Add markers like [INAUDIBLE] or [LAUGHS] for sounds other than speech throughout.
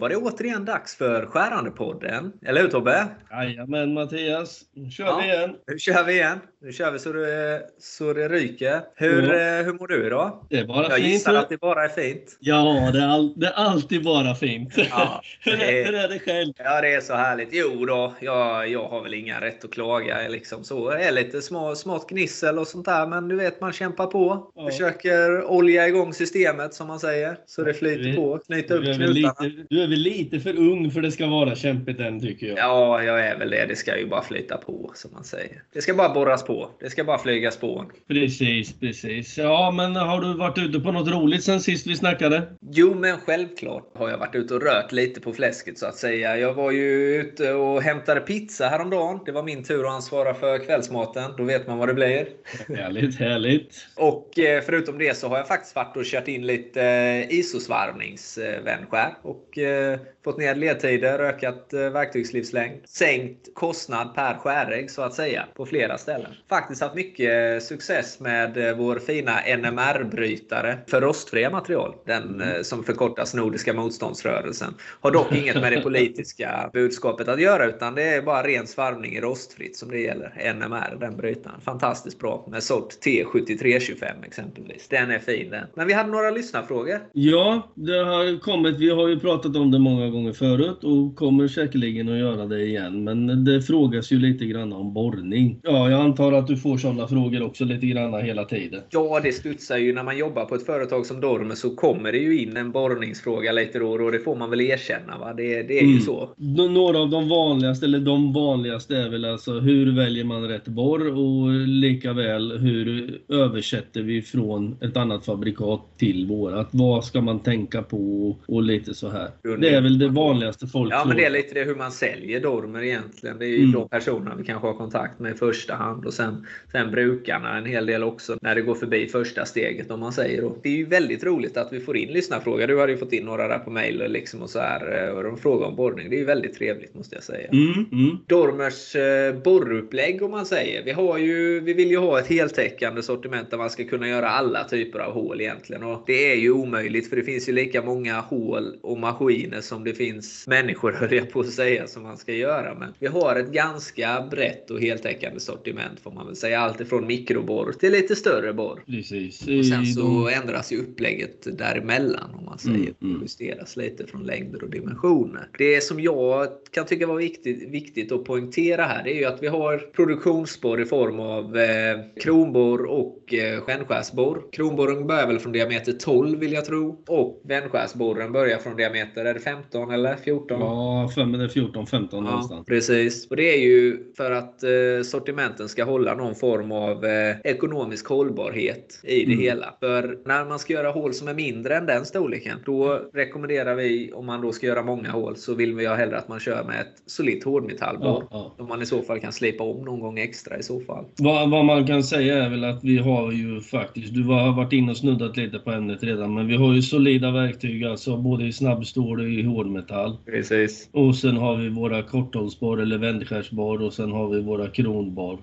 var det återigen dags för Skärandepodden. Eller hur Tobbe? Jajamän Mattias, nu kör ja, vi igen. Nu kör vi igen. Nu kör vi så det, så det ryker. Hur, ja. hur mår du idag? Det är bara Jag fint. gissar att det bara är fint. Ja, det är, all, det är alltid bara fint. Ja, [LAUGHS] hur, är, hur är det själv? Ja, det är så härligt. Jo då, jag, jag har väl inga rätt att klaga. Liksom så. Det är lite små, smått gnissel och sånt där, men du vet, man kämpar på. Ja. Försöker olja igång systemet som man säger. Så det flyter du, på. Knyta upp knutarna. Lite, du är väl lite för ung för det ska vara kämpigt än, tycker jag. Ja, jag är väl det. Det ska ju bara flyta på, som man säger. Det ska bara borras på. Det ska bara flyga spån. Precis, precis. Ja, men har du varit ute på något roligt sen sist vi snackade? Jo, men självklart har jag varit ute och rört lite på fläsket så att säga. Jag var ju ute och hämtade pizza häromdagen. Det var min tur att ansvara för kvällsmaten. Då vet man vad det blir. Härligt, härligt. Och eh, förutom det så har jag faktiskt varit och kört in lite eh, isosvarvningsvänskär. Och eh, fått ner ledtider, ökat verktygslivslängd, sänkt kostnad per skärägg så att säga på flera ställen. Faktiskt haft mycket success med vår fina NMR-brytare för rostfria material. Den mm. som förkortas Nordiska motståndsrörelsen. Har dock inget med det [LAUGHS] politiska budskapet att göra utan det är bara ren svarvning i rostfritt som det gäller. NMR, den brytaren. Fantastiskt bra med sort T7325 exempelvis. Den är fin den. Men vi hade några lyssnarfrågor. Ja, det har kommit. Vi har ju pratat om det många gånger förut och kommer säkerligen att göra det igen. Men det frågas ju lite grann om borrning. Ja, jag antar att du får sådana frågor också lite grann hela tiden. Ja, det studsar ju när man jobbar på ett företag som Dormer så kommer det ju in en borrningsfråga lite då och det får man väl erkänna. Va? Det, det är mm. ju så. Några av de vanligaste, eller de vanligaste är väl alltså hur väljer man rätt borr och lika väl hur översätter vi från ett annat fabrikat till vårat. Vad ska man tänka på och lite så här. Det är väl det vanligaste folk Ja, men det är lite det hur man säljer Dormer egentligen. Det är ju mm. de personerna vi kanske har kontakt med i första hand och sen, sen brukarna en hel del också när det går förbi första steget om man säger. Och det är ju väldigt roligt att vi får in lyssnarfrågor. Du hade ju fått in några där på mail liksom och så här eh, och de frågar om borrning. Det är ju väldigt trevligt måste jag säga. Mm, mm. Dormers eh, borrupplägg om man säger. Vi, har ju, vi vill ju ha ett heltäckande sortiment där man ska kunna göra alla typer av hål egentligen. Och det är ju omöjligt för det finns ju lika många hål och maskiner som det finns människor [LAUGHS] höll jag på att säga som man ska göra. Men vi har ett ganska brett och heltäckande sortiment får man väl säga. Allt ifrån mikroborr till lite större borr. Precis. Och sen så ändras ju upplägget däremellan om man säger. Mm, mm. Justeras lite från längder och dimensioner. Det som jag kan tycka var viktigt, viktigt att poängtera här det är ju att vi har produktionsborr i form av eh, kronborr och eh, skänskärsborr. Kronborren börjar väl från diameter 12 vill jag tro. Och vändskärsborren börjar från diameter, är det 15 eller 14? Ja, för det är 14, 15 ja, någonstans. Precis. Och det är ju för att eh, sortimenten ska hålla någon form av eh, ekonomisk hållbarhet i det mm. hela. För när man ska göra hål som är mindre än den storleken, då rekommenderar vi, om man då ska göra många hål, så vill vi hellre att man kör med ett solitt hårdmetallborr. Ja, ja. Om man i så fall kan slipa om någon gång extra i så fall. Vad, vad, man kan säga är väl att vi har ju faktiskt, du har varit inne och snuddat lite på ämnet redan, men vi har ju solida verktyg alltså både i snabbstål och i hårdmetall. Precis. Och sen har vi våra korthållsborr eller vändskärsborr och sen har vi våra kronborr,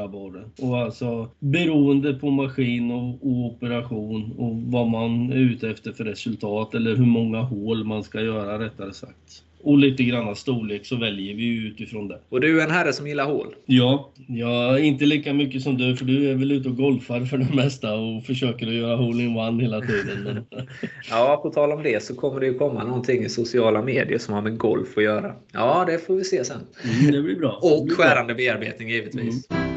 hydraborren. Och alltså beroende på maskin och, och operation och vad man är ute efter för resultat eller hur många hål man ska göra rättare sagt och lite grann storlek så väljer vi utifrån det. Och du är en herre som gillar hål? Ja, jag inte lika mycket som du för du är väl ute och golfar för det mesta och försöker att göra hole-in-one hela tiden. [LAUGHS] [LAUGHS] ja, på tal om det så kommer det ju komma någonting i sociala medier som har med golf att göra. Ja, det får vi se sen. Mm, det blir bra. och skärande bearbetning givetvis. Mm.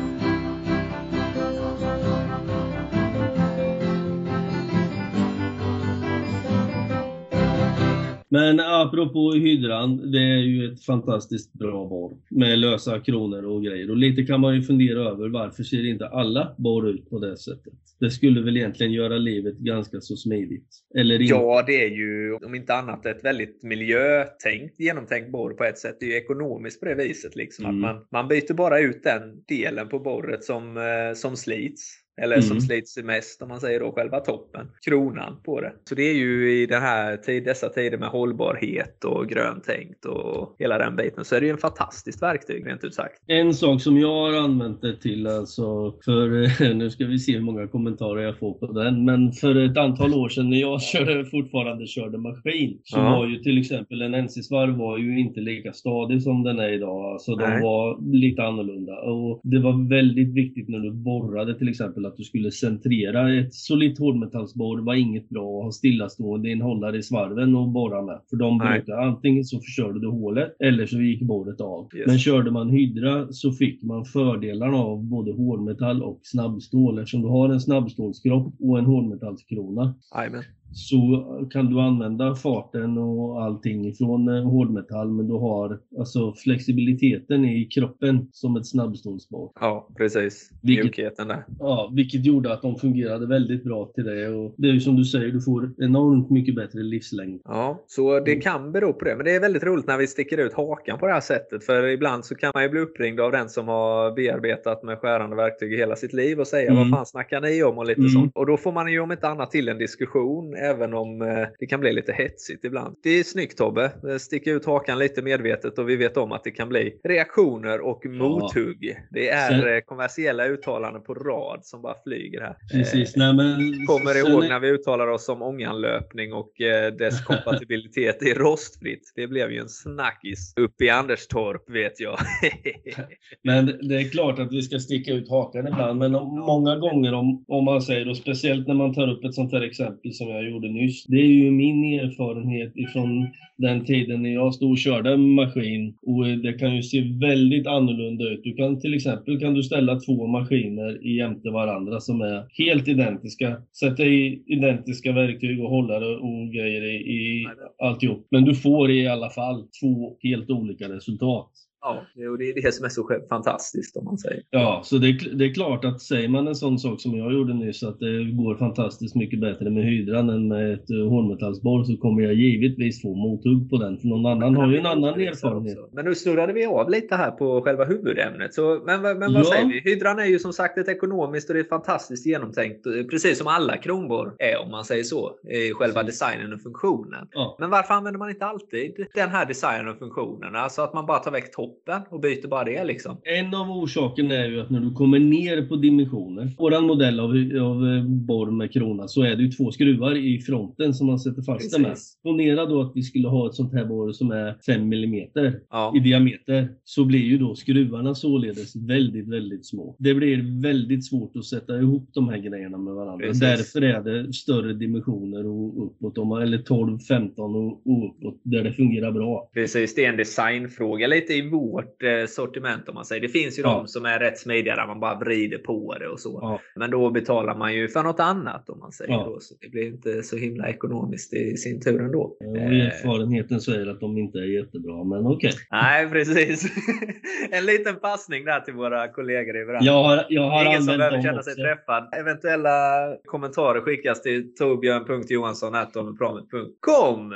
Men apropå hydran, det är ju ett fantastiskt bra borr med lösa kronor och grejer. Och lite kan man ju fundera över varför ser inte alla borr ut på det sättet? Det skulle väl egentligen göra livet ganska så smidigt? Eller inte? Ja, det är ju om inte annat ett väldigt miljötänkt, genomtänkt borr på ett sätt. Det är ju ekonomiskt på det viset. Liksom, mm. att man, man byter bara ut den delen på borret som, eh, som slits. Eller mm. som slits mest om man säger då själva toppen. Kronan på det. Så det är ju i den här tid, dessa tider med hållbarhet och gröntänkt och hela den biten så är det ju en fantastiskt verktyg rent ut sagt. En sak som jag har använt det till alltså för [LAUGHS] nu ska vi se hur många kommentarer jag får på den. Men för ett antal år sedan när jag [LAUGHS] körde, fortfarande körde maskin så ja. var ju till exempel en NC-svarv var ju inte lika stadig som den är idag. Alltså de var lite annorlunda och det var väldigt viktigt när du borrade till exempel att du skulle centrera. Ett solitt hårdmetallsborr var inget bra att ha stillastående inhållare i svarven och borra med. För de brukade antingen så förstörde du hålet eller så gick borret av. Yes. Men körde man hydra så fick man fördelarna av både hårdmetall och snabbstål eftersom du har en snabbstålskropp och en hårdmetallskrona. Amen så kan du använda farten och allting ifrån eh, hårdmetall men du har alltså flexibiliteten i kroppen som ett snabbstålsbak. Ja, precis. Mjukheten där. Ja, vilket gjorde att de fungerade väldigt bra till det. Och det är ju som du säger, du får enormt mycket bättre livslängd. Ja, så det kan bero på det. Men det är väldigt roligt när vi sticker ut hakan på det här sättet. För ibland så kan man ju bli uppringd av den som har bearbetat med skärande verktyg i hela sitt liv och säga mm. vad fan snackar ni om och lite mm. sånt. Och då får man ju om inte annat till en diskussion även om eh, det kan bli lite hetsigt ibland. Det är snyggt Tobbe. Sticka ut hakan lite medvetet och vi vet om att det kan bli reaktioner och mothugg. Det är Sen... Eh, kommersiella uttalanden på rad som bara flyger här. Precis. Nej, men... Kommer Sen... ihåg när vi uttalar oss om ånganlöpning och eh, dess [LAUGHS] kompatibilitet i rostfritt. Det blev ju en snackis uppe i Anderstorp vet jag. [LAUGHS] men det är klart att vi ska sticka ut hakan ibland. Men många gånger om, om man säger, och speciellt när man tar upp ett sånt här exempel som jag gjorde nyss. Det är ju min erfarenhet ifrån den tiden när jag stod och körde maskin och det kan ju se väldigt annorlunda ut. Du kan till exempel kan du ställa två maskiner jämte varandra som är helt identiska. Sätta i identiska verktyg och hållare och grejer i, i alltihop. Men du får i alla fall två helt olika resultat. Ja, och det är det som är så fantastiskt om man säger. Ja, så det är, det är klart att säger man en sån sak som jag gjorde nyss att det går fantastiskt mycket bättre med hydran än med ett eh, hårdmetallsborr så kommer jag givetvis få mothugg på den. För någon annan har ju en annan erfarenhet. Men nu snurrade vi av lite här på själva huvudämnet. Så, men, men vad ja. säger vi? Hydran är ju som sagt ett ekonomiskt och det är fantastiskt genomtänkt. Eh, precis som alla kronborr är om man säger så. I själva designen och funktionen. Ja. Men varför använder man inte alltid den här designen och funktionen? Alltså att man bara tar väck topp toppen och byter bara det liksom. En av orsakerna är ju att när du kommer ner på dimensioner. Våran modell av, av eh, borr med krona så är det ju två skruvar i fronten som man sätter fast det med. Ponera då att vi skulle ha ett sånt här borr som är 5 mm ja. i diameter. Så blir ju då skruvarna således väldigt, väldigt små. Det blir väldigt svårt att sätta ihop de här grejerna med varandra. Precis. Därför är det större dimensioner och uppåt, eller 12, 15 och uppåt där det fungerar bra. Precis, det är en designfråga lite i vårt eh, sortiment om man säger. Det finns ju ja. de som är rätt smidiga där man bara vrider på det och så. Ja. Men då betalar man ju för något annat om man säger ja. då. Så det blir inte så himla ekonomiskt i sin tur ändå. Ja, erfarenheten säger att de inte är jättebra, men okej. Okay. Nej, precis. [LAUGHS] en liten passning där till våra kollegor i branschen. Jag har, jag har Ingen som behöver känna sig träffad. Eventuella kommentarer skickas till torbjörn.johansson.com.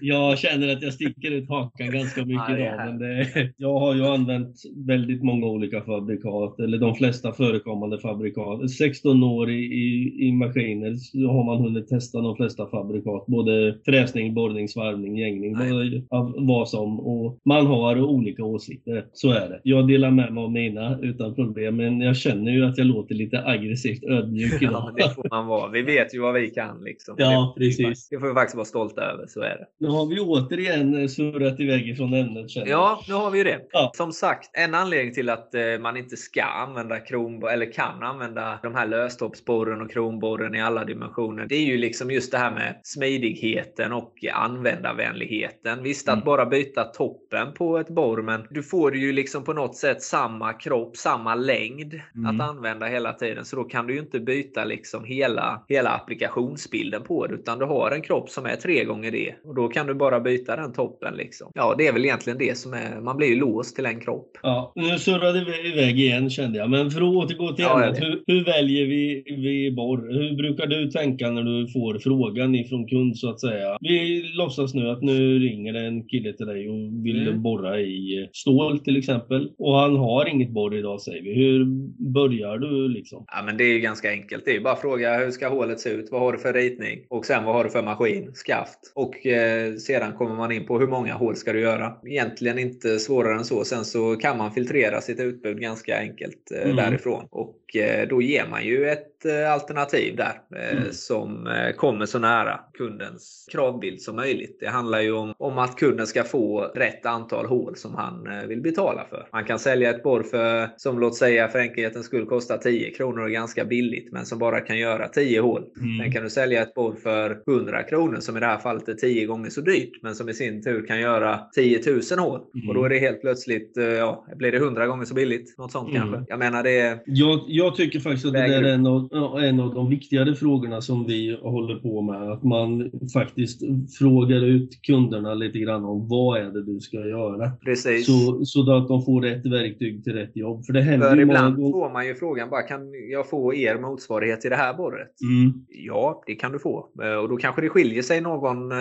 jag känner att jag sticker ut hakan ganska mycket idag, men det, [LAUGHS] jag har ju använt väldigt många olika fabrikat, eller de flesta förekommande fabrikat. 16 år i, i, i maskiner så har man hunnit testa de flesta fabrikat. Både fräsning, borrning, svarvning, gängning, både, vad som. Och man har olika åsikter, så är det. Jag delar med mig av mina utan problem, men jag känner ju att jag låter lite aggressivt ödmjuk idag. Ja, det får man vara. Vi vet ju vad vi kan liksom. Ja, det, precis. Det får vi faktiskt vara stolta över, så är det. Nu har vi återigen surrat iväg ifrån ämnet. Ja, nu har vi det. Ja. Som sagt, en anledning till att eh, man inte ska använda kronborr, eller kan använda de här löstoppsborren och kronborren i alla dimensioner. Det är ju liksom just det här med smidigheten och användarvänligheten. Visst att mm. bara byta toppen på ett borr, men du får ju liksom på något sätt samma kropp, samma längd mm. att använda hela tiden. Så då kan du ju inte byta liksom hela, hela applikationsbilden på det, utan du har en kropp som är tre gånger det. Och då kan du bara byta den toppen. Liksom. Ja, det är väl egentligen det som är man blir ju låst till en kropp. Ja, nu surrade vi iväg igen kände jag. Men för att återgå till Ja, ämnet. Hur, hur väljer vi, vi borr? Hur brukar du tänka när du får frågan ifrån kund så att säga? Vi låtsas nu att nu ringer det en kille till dig och vill Mm. borra i stål till exempel. Och han har inget borr idag säger vi. Hur börjar du liksom? Ja, men det är ju ganska enkelt. Det är ju bara att fråga hur ska hålet se ut? Vad har du för ritning? Och sen vad har du för maskin? Skaft? Och eh, sedan kommer man in på hur många hål ska du göra? Egentligen inte svårare än så. Sen så kan man filtrera sitt utbud ganska enkelt eh, Mm. därifrån. Och eh, då ger man ju ett eh, alternativ där Mm. som kommer så nära kundens kravbild som möjligt. Det handlar ju om, om att kunden ska få rätt antal hål som han vill betala för. Man kan sälja ett borr för, som låt säga för enkelhetens skull kostar 10 kronor och ganska billigt men som bara kan göra 10 hål. Mm. Sen kan du sälja ett borr för 100 kronor som i det här fallet är 10 gånger så dyrt men som i sin tur kan göra 10 000 hål. Mm. Då är det helt plötsligt, eh, ja, blir det 100 gånger så billigt? Något sånt Mm. kanske. Jag menar det Jag, jag tycker faktiskt att det där är en av, en av de viktigare frågorna som vi håller på med. Att man faktiskt frågar ut kunderna lite grann om vad är det du ska göra. precis. Så, så att de får rätt verktyg till rätt jobb. För det händer För ibland gånger. får man ju frågan bara kan jag få er motsvarighet till det här borret? Mm. Ja, det kan du få. Eh, Och då kanske det skiljer sig någon, eh,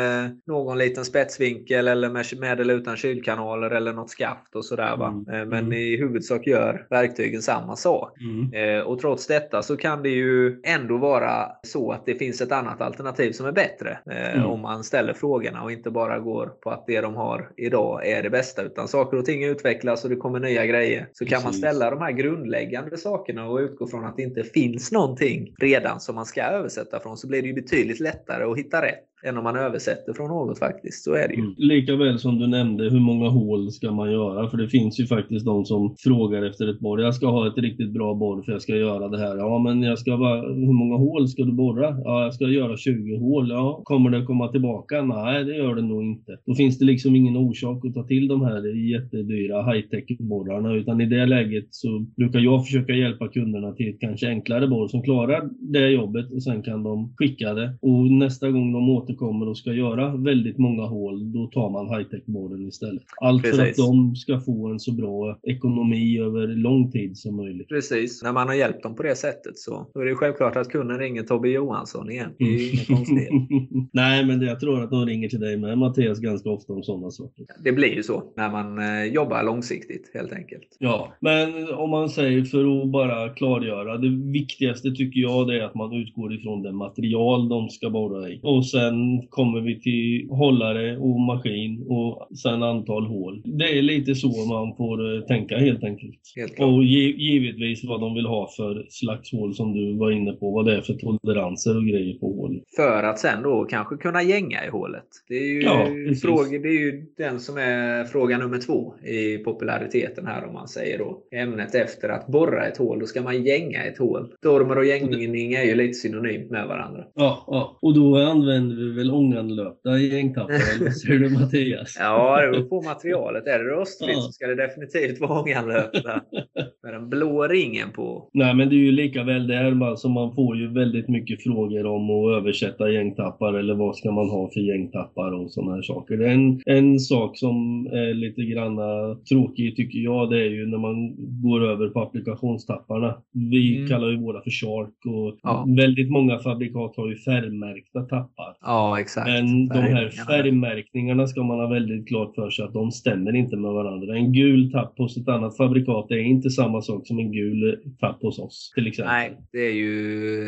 någon liten spetsvinkel eller med, med eller utan kylkanaler eller något skaft och sådär. Va? Mm. Eh, Men Mm. i huvudsak gör verktygen samma sak. Mm. Eh, Och trots detta så kan det ju ändå vara så att det finns ett annat alternativ som är bättre. eh, Mm. Om man ställer frågorna och inte bara går på att det de har idag är det bästa. Utan saker och ting utvecklas och det kommer nya grejer. Så kan man Precis. ställa de här grundläggande sakerna och utgå från att det inte finns någonting redan som man ska översätta från så blir det ju betydligt lättare att hitta rätt än om man översätter från något faktiskt. Så är det ju. Mm. Likaväl som du nämnde, hur många hål ska man göra? För det finns ju faktiskt de som frågar efter ett borr. Jag ska ha ett riktigt bra borr för jag ska göra det här. Ja, men jag ska bara, hur många hål ska du borra? Ja, jag ska göra 20 hål. Ja, kommer det komma tillbaka? Nej, det gör det nog inte. Då finns det liksom ingen orsak att ta till de här jättedyra high-tech-borrarna. Utan i det läget så brukar jag försöka hjälpa kunderna till ett kanske enklare borr som klarar det jobbet och sen kan de skicka det. Och nästa gång de återkommer och ska göra väldigt många hål, då tar man high-tech-borren istället. Allt för att Precis. de ska få en så bra ekonomi över lång tid som möjligt. Precis. När man har hjälpt dem på det sättet så då är det självklart att kunden ringer Tobbe Johansson igen. Det är ju inget konstigt. [LAUGHS] Nej, men jag tror att de ringer till dig med Mattias ganska ofta om sådana saker. Det blir ju så när man eh, jobbar långsiktigt helt enkelt. Ja, men om man säger för att bara klargöra. Det viktigaste tycker jag det är att man utgår ifrån det material de ska borra i. Och sen kommer vi till hållare och maskin och sen antal hål. Det är lite så man får eh, tänka helt enkelt. Helt. Och gi- givetvis vad de vill ha för slags hål som du var inne på. Vad det är för toleranser och grejer på hål. För att sen då kanske kunna gänga i hålet. Det är ju, Ja, fråga, det är ju den som är fråga nummer två i populariteten här om man säger då. Ämnet efter att borra ett hål, då ska man gänga ett hål. Dormer och gängning är ju lite synonymt med varandra. Ja, ja. och då använder vi väl ånganlöpta gängtappare, eller säger du Mattias? Ja, det beror på materialet. Är det rostfritt Ja. så ska det definitivt vara ånganlöpta. [LAUGHS] Med den blå ringen på. Nej, men det är ju lika väl där. Alltså man får ju väldigt mycket frågor om att översätta gängtappar eller vad ska man ha för gängtappar och sådana här saker. En, en sak som är lite granna tråkig tycker jag, det är ju när man går över på applikationstapparna. Vi Mm. kallar ju våra för Shark och Ja. väldigt många fabrikat har ju färgmärkta tappar. Ja, exakt. Men de här färgmärkningarna ska man ha väldigt klart för sig att de stämmer inte med varandra. En gul tapp hos ett annat fabrikat är inte samma sak som en gul tapp hos oss till exempel. Nej, det är ju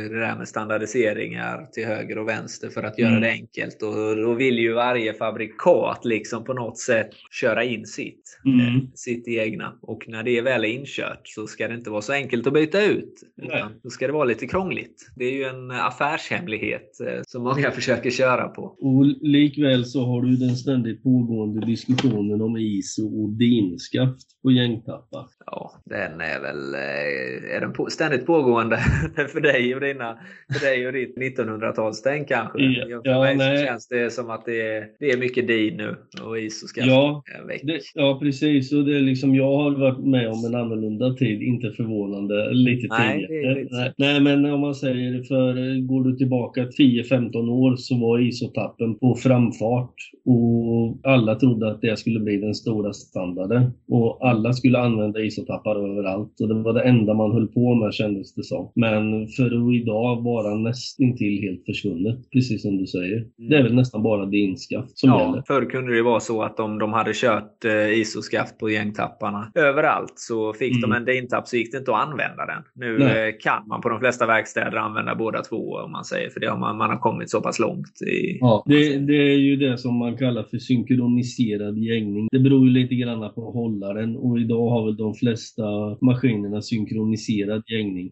det där med standardiseringar till höger och vänster för att göra Mm. det enkelt. Och då vill ju varje fabrikat liksom på något sätt köra in sitt, Mm. eh, sitt egna. Och när det väl är inkört så ska det inte vara så enkelt att byta ut. Nej. Utan då ska det vara lite krångligt. Det är ju en affärshemlighet eh, som många [LAUGHS] försöker köra på. Och likväl så har du den ständigt pågående diskussionen om ISO och DIN-skaft på gängtappar. Ja, den den är väl eh, är den på, ständigt pågående [LAUGHS] för dig och, dina, för dig och ditt 1900-talstänk kanske. Ja, för mig nej. känns det som att det är, det är mycket din nu och is och skaft ja, det, ja, precis. Och det är liksom, jag har varit med om en annorlunda tid, inte förvånande, lite nej, tidigare. Nej, nej, men om man säger för går du tillbaka 10-15 år så var isotappen på framfart och alla trodde att det skulle bli den stora standarden. Och alla skulle använda isotappar överallt och det var det enda man höll på med kändes det som. Men för att idag vara nästintill helt försvunnet, precis som du säger. Mm. Det är väl nästan bara dinskaft som ja, gäller. Förr kunde det vara så att om de hade kört eh, isoskaft på gängtapparna överallt så fick mm. de en dintapp så gick det inte att använda den. Nu eh, kan man på de flesta verkstäder använda båda två om man säger för det har man, man har kommit så pass långt. I, ja, det, det är ju det som man kallar för synkroniserad gängning. Det beror ju lite grann på hållaren och idag har väl de flesta maskinerna synkroniserad gängning.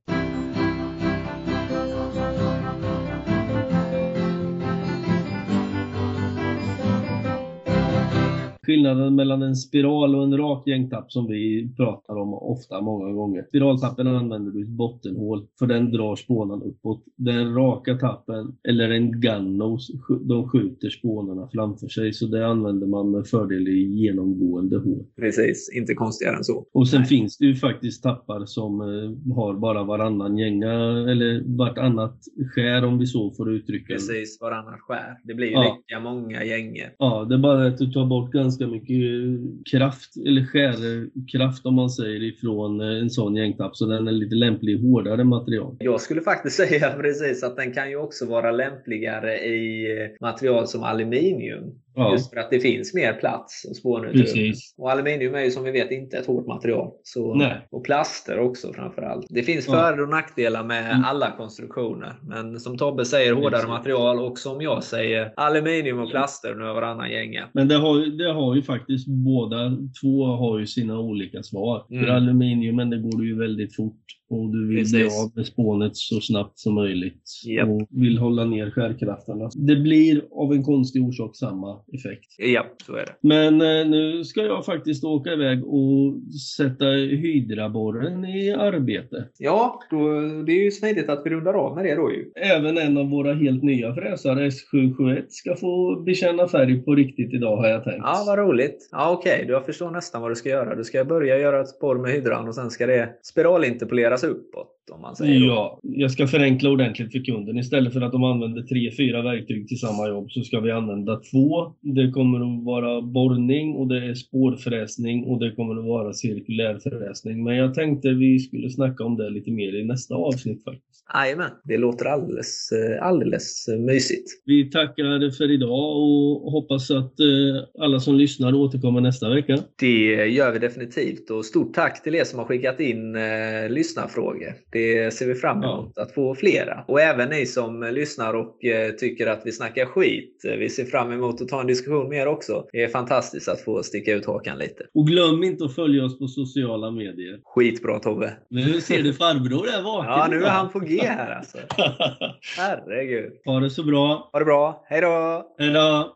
Skillnaden mellan en spiral och en rak gängtapp som vi pratar om ofta många gånger. Spiraltappen använder du ett bottenhål för den drar spånan uppåt. Den raka tappen, eller en gunnos, de skjuter spånarna framför sig så det använder man med fördel i genomgående hål. Precis, inte konstigare än så. Och sen Nej. finns det ju faktiskt tappar som eh, har bara varannan gänga eller vartannat skär om vi så får uttrycka det. Precis, varannat skär. Det blir ju ja. lika många gänger. Ja, det är bara att du tar bort ganska ganska mycket kraft, eller skärkraft om man säger, ifrån eh, en sån gängtapp. Så den är lite lämplig i hårdare material. Jag skulle faktiskt [LAUGHS] säga precis att den kan ju också vara lämpligare i eh, material som aluminium. Ja. Just för att det finns mer plats och spånutrymme. Och aluminium är ju som vi vet inte ett hårt material. Så, och plaster också framförallt. Det finns ja. för och nackdelar med mm. alla konstruktioner. Men som Tobbe säger, hårdare Precis. material och som jag säger, aluminium och plaster nu varannan gänga. Men det har, det har ju faktiskt båda två har ju sina olika svar. Mm. För aluminiumen, det går ju väldigt fort och du vill bli av med spånet så snabbt som möjligt yep. och vill hålla ner skärkrafterna. Det blir av en konstig orsak samma effekt. Ja, så är det. Men eh, nu ska jag faktiskt åka iväg och sätta hydraborren i arbete. Ja, då, det är ju smidigt att vi rundar av med det då ju. Även en av våra helt nya fräsare, S771, ska få bekänna färg på riktigt idag har jag tänkt. Ja, vad roligt. Ja, okej. Okay. Jag förstår nästan vad du ska göra. Du ska börja göra ett spår med hydran och sen ska det spiralinterpoleras uppåt om man säger. Ja, jag ska förenkla ordentligt för kunden. Istället för att de använder tre, fyra verktyg till samma jobb så ska vi använda två. Det kommer att vara borrning och det är spårfräsning och det kommer att vara cirkulärfräsning. Men jag tänkte vi skulle snacka om det lite mer i nästa avsnitt faktiskt. Jajamän, det låter alldeles, alldeles mysigt. Vi tackar för idag och hoppas att eh, alla som lyssnar återkommer nästa vecka. Det gör vi definitivt och stort tack till er som har skickat in eh, lyssnarfrågor. Det ser vi fram emot att få flera. Och även ni som lyssnar och eh, tycker att vi snackar skit. Vi ser fram emot att ta en diskussion med er också. Det är fantastiskt att få sticka ut hakan lite. Och glöm inte att följa oss på sociala medier. Skitbra Tobbe! Nu ser du farbror är vaken. Ja, nu är han på G här alltså. [LAUGHS] Herregud. Ha det så bra. Ha det bra. Hej då! Hej då!